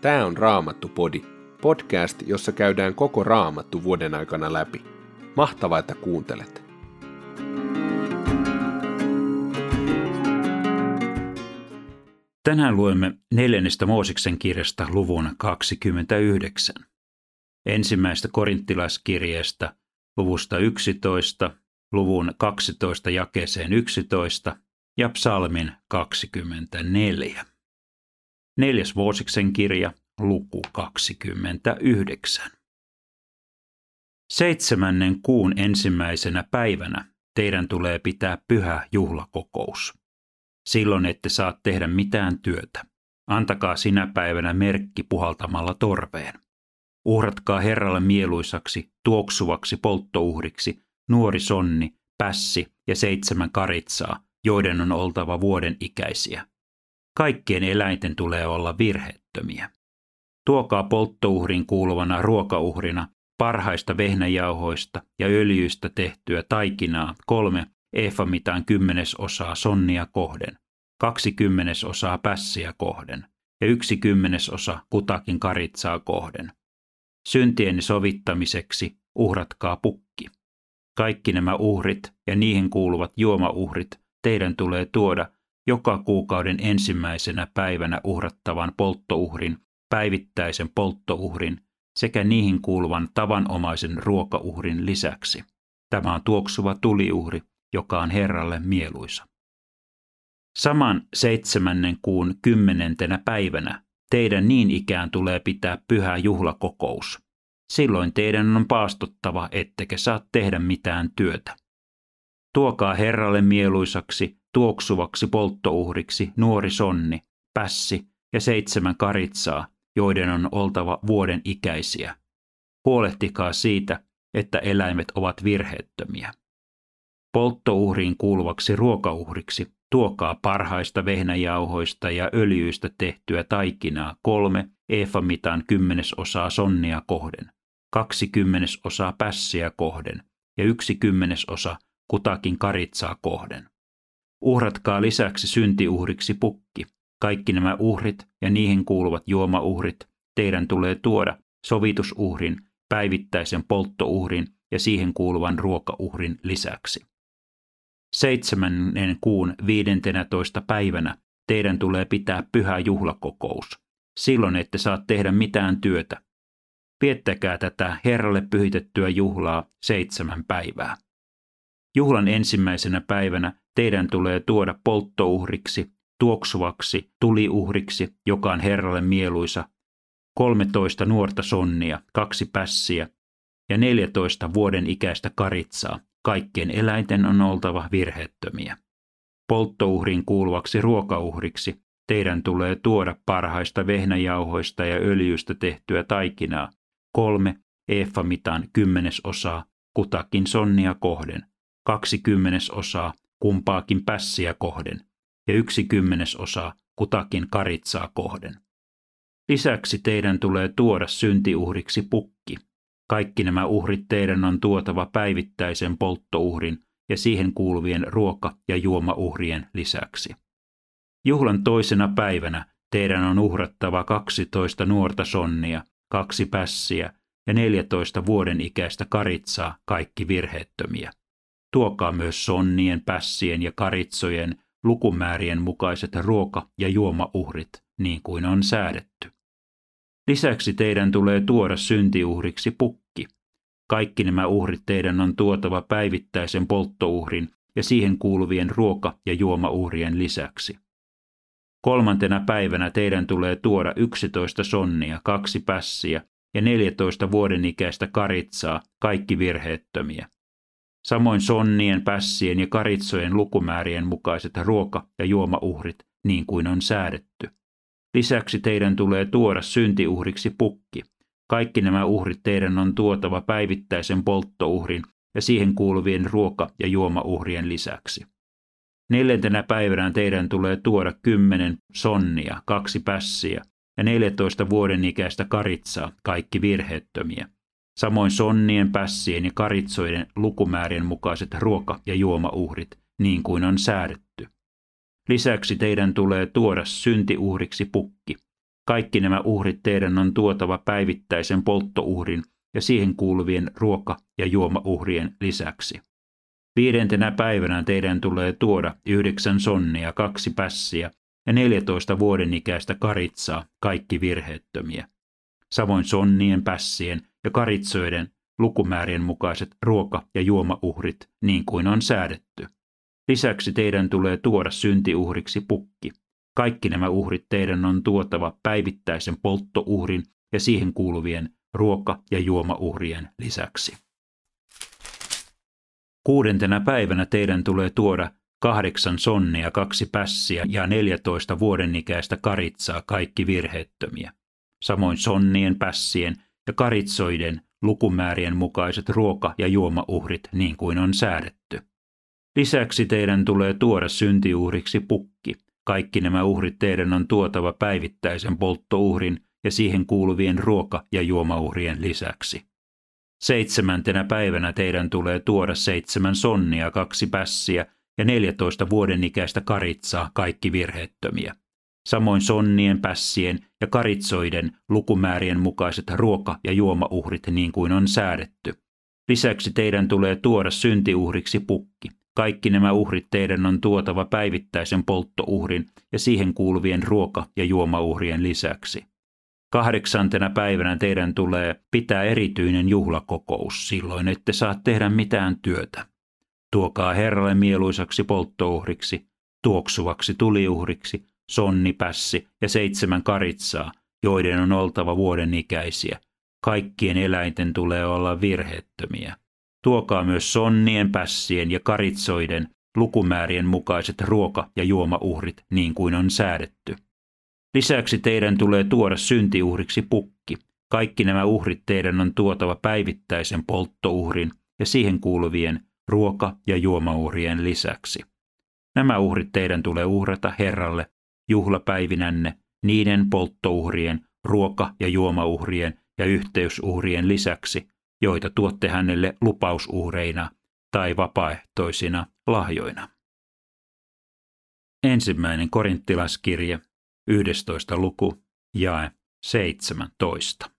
Tämä on Raamattu-podi, podcast, jossa käydään koko Raamattu vuoden aikana läpi. Mahtavaa, että kuuntelet! Tänään luemme neljännestä Moosiksen kirjasta luvun 29. Ensimmäistä korinttilaiskirjeestä luvusta 11, luvun 12 jakeeseen 11 ja psalmin 24. Neljäs Moosiksen kirja, luku 29. Seitsemännen kuun ensimmäisenä päivänä teidän tulee pitää pyhä juhlakokous. Silloin ette saa tehdä mitään työtä. Antakaa sinä päivänä merkki puhaltamalla torveen. Uhratkaa Herralle mieluisaksi, tuoksuvaksi polttouhriksi nuori sonni, pässi ja seitsemän karitsaa, joiden on oltava vuoden ikäisiä. Kaikkien eläinten tulee olla virheettömiä. Tuokaa polttouhrin kuuluvana ruokauhrina parhaista vehnäjauhoista ja öljyistä tehtyä taikinaa kolme efamitaan kymmenesosaa sonnia kohden, kaksi kymmenesosaa pässiä kohden ja yksi kymmenesosa kutakin karitsaa kohden. Syntieni sovittamiseksi uhratkaa pukki. Kaikki nämä uhrit ja niihin kuuluvat juomauhrit teidän tulee tuoda joka kuukauden ensimmäisenä päivänä uhrattavan polttouhrin, päivittäisen polttouhrin sekä niihin kuuluvan tavanomaisen ruokauhrin lisäksi. Tämä on tuoksuva tuliuhri, joka on Herralle mieluisa. Saman seitsemännen kuun kymmenentenä päivänä teidän niin ikään tulee pitää pyhä juhlakokous. Silloin teidän on paastottava, ettekä saa tehdä mitään työtä. Tuokaa Herralle mieluisaksi tuoksuvaksi polttouhriksi nuori sonni, pässi ja seitsemän karitsaa, joiden on oltava vuoden ikäisiä. Huolehtikaa siitä, että eläimet ovat virheettömiä. Polttouhriin kuuluvaksi ruokauhriksi tuokaa parhaista vehnäjauhoista ja öljyistä tehtyä taikinaa kolme efamitan kymmenesosaa sonnia kohden, kaksi kymmenesosaa pässiä kohden ja yksi kymmenesosa kutakin karitsaa kohden. Uhratkaa lisäksi syntiuhriksi pukki. Kaikki nämä uhrit ja niihin kuuluvat juomauhrit teidän tulee tuoda sovitusuhrin, päivittäisen polttouhrin ja siihen kuuluvan ruokauhrin lisäksi. Seitsemännen kuun viidentenä toista päivänä teidän tulee pitää pyhä juhlakokous. Silloin ette saa tehdä mitään työtä. Viettäkää tätä Herralle pyhitettyä juhlaa seitsemän päivää. Juhlan ensimmäisenä päivänä teidän tulee tuoda polttouhriksi, tuoksuvaksi, tuliuhriksi, joka on Herralle mieluisa, 13 nuorta sonnia, kaksi pässiä ja 14 vuoden ikäistä karitsaa. Kaikkien eläinten on oltava virheettömiä. Polttouhrin kuuluvaksi ruokauhriksi teidän tulee tuoda parhaista vehnäjauhoista ja öljystä tehtyä taikinaa, kolme efamitan kymmenesosaa kutakin sonnia kohden, kaksi kymmenesosaa kumpaakin pässiä kohden ja yksi kymmenesosa kutakin karitsaa kohden. Lisäksi teidän tulee tuoda syntiuhriksi pukki. Kaikki nämä uhrit teidän on tuotava päivittäisen polttouhrin ja siihen kuuluvien ruoka- ja juomauhrien lisäksi. Juhlan toisena päivänä teidän on uhrattava 12 nuorta sonnia, kaksi pässiä ja 14 vuoden ikäistä karitsaa, kaikki virheettömiä. Tuokaa myös sonnien, pässien ja karitsojen lukumäärien mukaiset ruoka- ja juomauhrit, niin kuin on säädetty. Lisäksi teidän tulee tuoda syntiuhriksi pukki. Kaikki nämä uhrit teidän on tuotava päivittäisen polttouhrin ja siihen kuuluvien ruoka- ja juomauhrien lisäksi. Kolmantena päivänä teidän tulee tuoda 11 sonnia, kaksi pässiä ja 14 vuoden ikäistä karitsaa, kaikki virheettömiä samoin sonnien, pässien ja karitsojen lukumäärien mukaiset ruoka- ja juomauhrit, niin kuin on säädetty. Lisäksi teidän tulee tuoda syntiuhriksi pukki. Kaikki nämä uhrit teidän on tuotava päivittäisen polttouhrin ja siihen kuuluvien ruoka- ja juomauhrien lisäksi. Neljäntenä päivänä teidän tulee tuoda kymmenen sonnia, kaksi pässiä ja 14 vuoden ikäistä karitsaa, kaikki virheettömiä samoin sonnien, pässien ja karitsoiden lukumäärien mukaiset ruoka- ja juomauhrit, niin kuin on säädetty. Lisäksi teidän tulee tuoda syntiuhriksi pukki. Kaikki nämä uhrit teidän on tuotava päivittäisen polttouhrin ja siihen kuuluvien ruoka- ja juomauhrien lisäksi. Viidentenä päivänä teidän tulee tuoda yhdeksän sonnia, kaksi pässiä ja neljätoista vuoden ikäistä karitsaa, kaikki virheettömiä. Samoin sonnien, pässien ja karitsoiden lukumäärien mukaiset ruoka- ja juomauhrit, niin kuin on säädetty. Lisäksi teidän tulee tuoda syntiuhriksi pukki. Kaikki nämä uhrit teidän on tuotava päivittäisen polttouhrin ja siihen kuuluvien ruoka- ja juomauhrien lisäksi. Kuudentena päivänä teidän tulee tuoda kahdeksan sonnia, kaksi pässiä ja neljätoista vuodenikäistä karitsaa, kaikki virheettömiä. Samoin sonnien, pässien ja karitsoiden lukumäärien mukaiset ruoka- ja juomauhrit niin kuin on säädetty. Lisäksi teidän tulee tuoda syntiuhriksi pukki. Kaikki nämä uhrit teidän on tuotava päivittäisen polttouhrin ja siihen kuuluvien ruoka- ja juomauhrien lisäksi. Seitsemäntenä päivänä teidän tulee tuoda seitsemän sonnia, kaksi pässiä ja neljätoista vuoden ikäistä karitsaa, kaikki virheettömiä. Samoin sonnien, pässien ja karitsoiden lukumäärien mukaiset ruoka- ja juomauhrit niin kuin on säädetty. Lisäksi teidän tulee tuoda syntiuhriksi pukki. Kaikki nämä uhrit teidän on tuotava päivittäisen polttouhrin ja siihen kuuluvien ruoka- ja juomauhrien lisäksi. Kahdeksantena päivänä teidän tulee pitää erityinen juhlakokous, silloin ette saa tehdä mitään työtä. Tuokaa Herralle mieluisaksi polttouhriksi, tuoksuvaksi tuliuhriksi, sonnipässi ja seitsemän karitsaa, joiden on oltava vuoden ikäisiä. Kaikkien eläinten tulee olla virheettömiä. Tuokaa myös sonnien, pässien ja karitsoiden lukumäärien mukaiset ruoka- ja juomauhrit niin kuin on säädetty. Lisäksi teidän tulee tuoda syntiuhriksi pukki. Kaikki nämä uhrit teidän on tuotava päivittäisen polttouhrin ja siihen kuuluvien ruoka- ja juomauhrien lisäksi. Nämä uhrit teidän tulee uhrata Herralle juhlapäivinänne niiden polttouhrien, ruoka- ja juomauhrien ja yhteysuhrien lisäksi, joita tuotte hänelle lupausuhreina tai vapaaehtoisina lahjoina. Ensimmäinen korinttilaskirje, 11. luku, jae 17.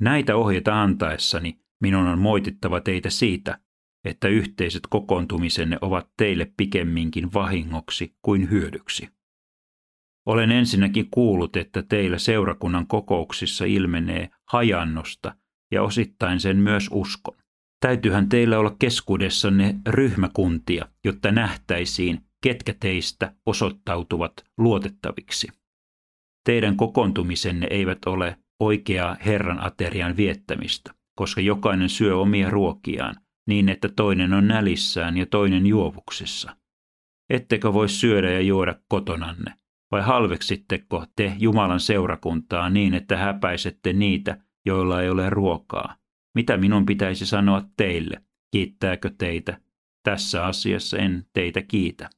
Näitä ohjeita antaessani minun on moitittava teitä siitä, että yhteiset kokoontumisenne ovat teille pikemminkin vahingoksi kuin hyödyksi. Olen ensinnäkin kuullut, että teillä seurakunnan kokouksissa ilmenee hajannosta ja osittain sen myös uskon. Täytyyhän teillä olla keskuudessanne ryhmäkuntia, jotta nähtäisiin, ketkä teistä osoittautuvat luotettaviksi. Teidän kokoontumisenne eivät ole oikeaa Herran aterian viettämistä, koska jokainen syö omia ruokiaan, niin että toinen on nälissään ja toinen juovuksissa. Ettekö voi syödä ja juoda kotonanne? Vai halveksitteko te Jumalan seurakuntaa niin, että häpäisette niitä, joilla ei ole ruokaa? Mitä minun pitäisi sanoa teille? Kiittääkö teitä? Tässä asiassa en teitä kiitä.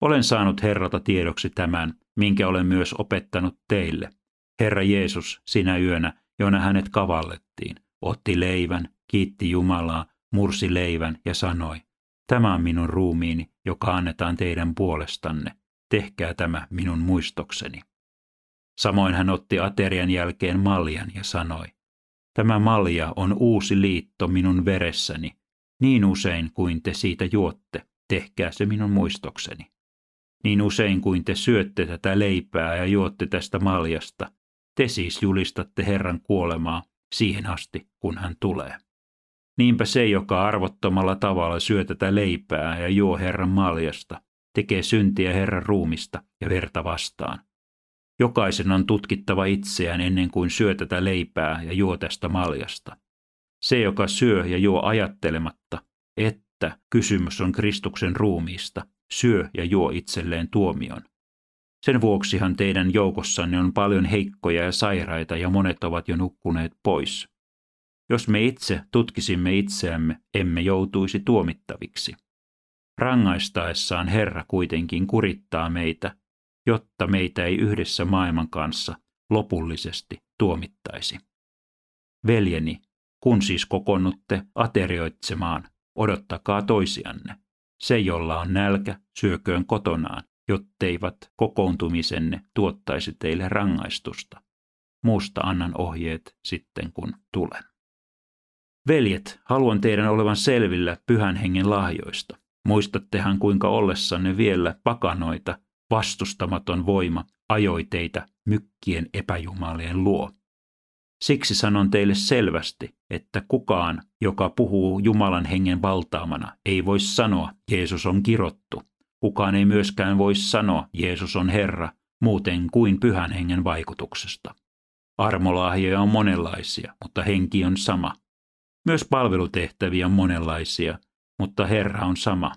Olen saanut Herralta tiedoksi tämän, minkä olen myös opettanut teille. Herra Jeesus sinä yönä, jona hänet kavallettiin, otti leivän, kiitti Jumalaa, mursi leivän ja sanoi, tämä on minun ruumiini, joka annetaan teidän puolestanne. Tehkää tämä minun muistokseni. Samoin hän otti aterian jälkeen maljan ja sanoi, tämä malja on uusi liitto minun veressäni. Niin usein kuin te siitä juotte, tehkää se minun muistokseni. Niin usein kuin te syötte tätä leipää ja juotte tästä maljasta, te siis julistatte Herran kuolemaa siihen asti, kun hän tulee. Niinpä se, joka arvottomalla tavalla syö tätä leipää ja juo Herran maljasta, tekee syntiä Herran ruumista ja verta vastaan. Jokaisen on tutkittava itseään ennen kuin syö tätä leipää ja juo tästä maljasta. Se, joka syö ja juo ajattelematta, että kysymys on Kristuksen ruumiista, syö ja juo itselleen tuomion. Sen vuoksihan teidän joukossanne on paljon heikkoja ja sairaita ja monet ovat jo nukkuneet pois. Jos me itse tutkisimme itseämme, emme joutuisi tuomittaviksi. Rangaistaessaan Herra kuitenkin kurittaa meitä, jotta meitä ei yhdessä maailman kanssa lopullisesti tuomittaisi. Veljeni, kun siis kokonnutte aterioitsemaan, odottakaa toisianne. Se, jolla on nälkä, syököön kotonaan, jotteivät kokoontumisenne tuottaisi teille rangaistusta. Muusta annan ohjeet sitten, kun tulen. Veljet, haluan teidän olevan selvillä pyhän hengen lahjoista. Muistattehan, kuinka ollessanne vielä pakanoita, vastustamaton voima ajoi teitä mykkien epäjumalien luo. Siksi sanon teille selvästi, että kukaan, joka puhuu Jumalan hengen valtaamana, ei voi sanoa, Jeesus on kirottu. Kukaan ei myöskään voi sanoa, Jeesus on Herra, muuten kuin pyhän hengen vaikutuksesta. Armolahjoja on monenlaisia, mutta henki on sama. Myös palvelutehtäviä on monenlaisia, mutta Herra on sama.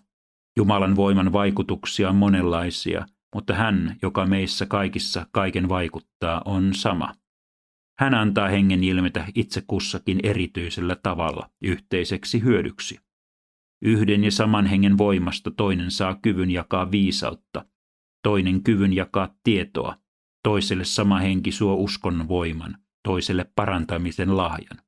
Jumalan voiman vaikutuksia on monenlaisia, mutta hän, joka meissä kaikissa kaiken vaikuttaa, on sama. Hän antaa hengen ilmetä itse kussakin erityisellä tavalla yhteiseksi hyödyksi. Yhden ja saman hengen voimasta toinen saa kyvyn jakaa viisautta, toinen kyvyn jakaa tietoa, toiselle sama henki suo uskon voiman, toiselle parantamisen lahjan.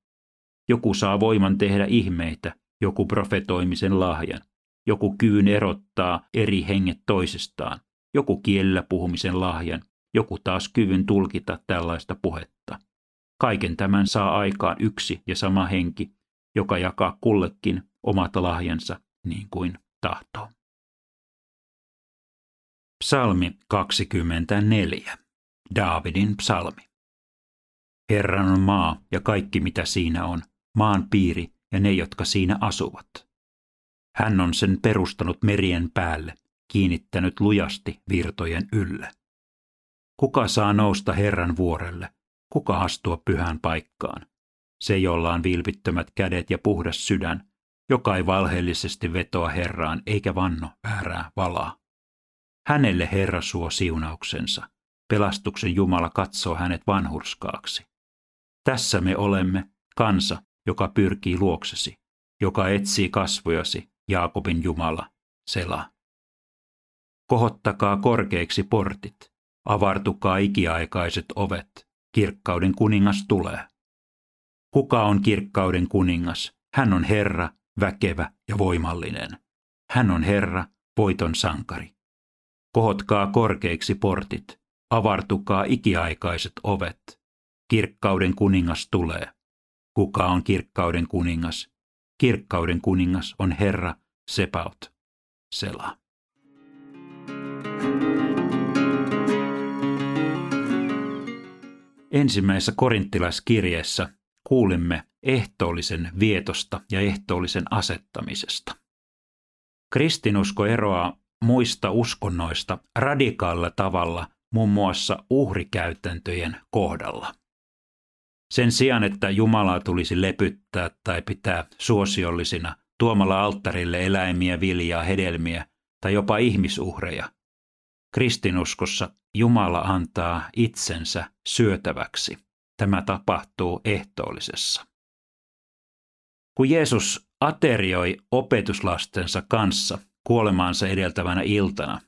Joku saa voiman tehdä ihmeitä, joku profetoimisen lahjan, joku kyvyn erottaa eri henget toisestaan, joku kielellä puhumisen lahjan, joku taas kyvyn tulkita tällaista puhetta. Kaiken tämän saa aikaan yksi ja sama henki, joka jakaa kullekin omat lahjansa niin kuin tahtoo. Psalmi 24. Daavidin psalmi. Herran on maa ja kaikki mitä siinä on, maan piiri ja ne, jotka siinä asuvat. Hän on sen perustanut merien päälle, kiinnittänyt lujasti virtojen ylle. Kuka saa nousta Herran vuorelle? Kuka astua pyhään paikkaan? Se, jolla on vilpittömät kädet ja puhdas sydän, joka ei valheellisesti vetoa Herraan eikä vanno väärää valaa. Hänelle Herra suo siunauksensa. Pelastuksen Jumala katsoo hänet vanhurskaaksi. Tässä me olemme, kansa, joka pyrkii luoksesi, joka etsii kasvojasi, Jaakobin Jumala, Sela. Kohottakaa korkeiksi portit, avartukaa ikiaikaiset ovet, kirkkauden kuningas tulee. Kuka on kirkkauden kuningas? Hän on Herra, väkevä ja voimallinen. Hän on Herra, voiton sankari. Kohotkaa korkeiksi portit, avartukaa ikiaikaiset ovet. Kirkkauden kuningas tulee. Kuka on kirkkauden kuningas? Kirkkauden kuningas on Herra Sepaut. Sela. Ensimmäisessä korinttilaiskirjeessä kuulimme ehtoollisen vietosta ja ehtoollisen asettamisesta. Kristinusko eroaa muista uskonnoista radikaalilla tavalla muun muassa uhrikäytäntöjen kohdalla. Sen sijaan, että Jumalaa tulisi lepyttää tai pitää suosiollisina tuomalla alttarille eläimiä, viljaa, hedelmiä tai jopa ihmisuhreja, kristinuskossa Jumala antaa itsensä syötäväksi. Tämä tapahtuu ehtoollisessa. Kun Jeesus aterioi opetuslastensa kanssa kuolemaansa edeltävänä iltana,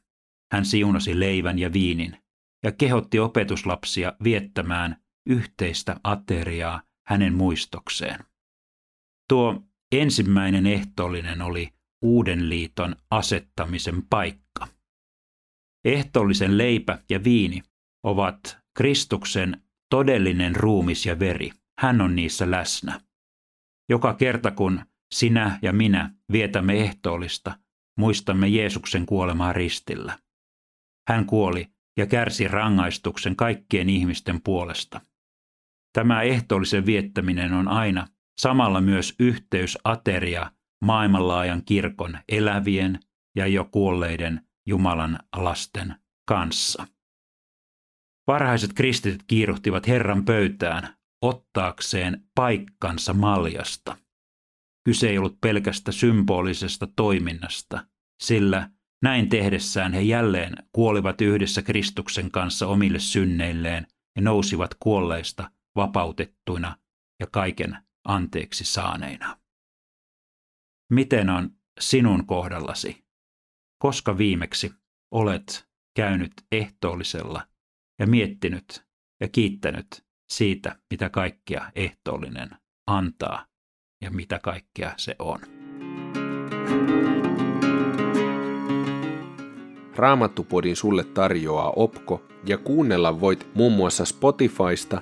hän siunasi leivän ja viinin ja kehotti opetuslapsia viettämään yhteistä ateriaa hänen muistokseen. Tuo ensimmäinen ehtoollinen oli uuden liiton asettamisen paikka. Ehtoollisen leipä ja viini ovat Kristuksen todellinen ruumis ja veri. Hän on niissä läsnä. Joka kerta kun sinä ja minä vietämme ehtoollista, muistamme Jeesuksen kuolemaa ristillä. Hän kuoli ja kärsi rangaistuksen kaikkien ihmisten puolesta. Tämä ehtoollisen viettäminen on aina samalla myös yhteys ateria maailmanlaajan kirkon elävien ja jo kuolleiden Jumalan lasten kanssa. Varhaiset kristityt kiiruhtivat Herran pöytään ottaakseen paikkansa maljasta. Kyse ei ollut pelkästä symbolisesta toiminnasta, sillä näin tehdessään he jälleen kuolivat yhdessä Kristuksen kanssa omille synneilleen ja nousivat kuolleista vapautettuina ja kaiken anteeksi saaneina. Miten on sinun kohdallasi? Koska viimeksi olet käynyt ehtoollisella ja miettinyt ja kiittänyt siitä, mitä kaikkia ehtoollinen antaa ja mitä kaikkea se on. Raamattupodin sulle tarjoaa Opko ja kuunnella voit muun muassa Spotifysta,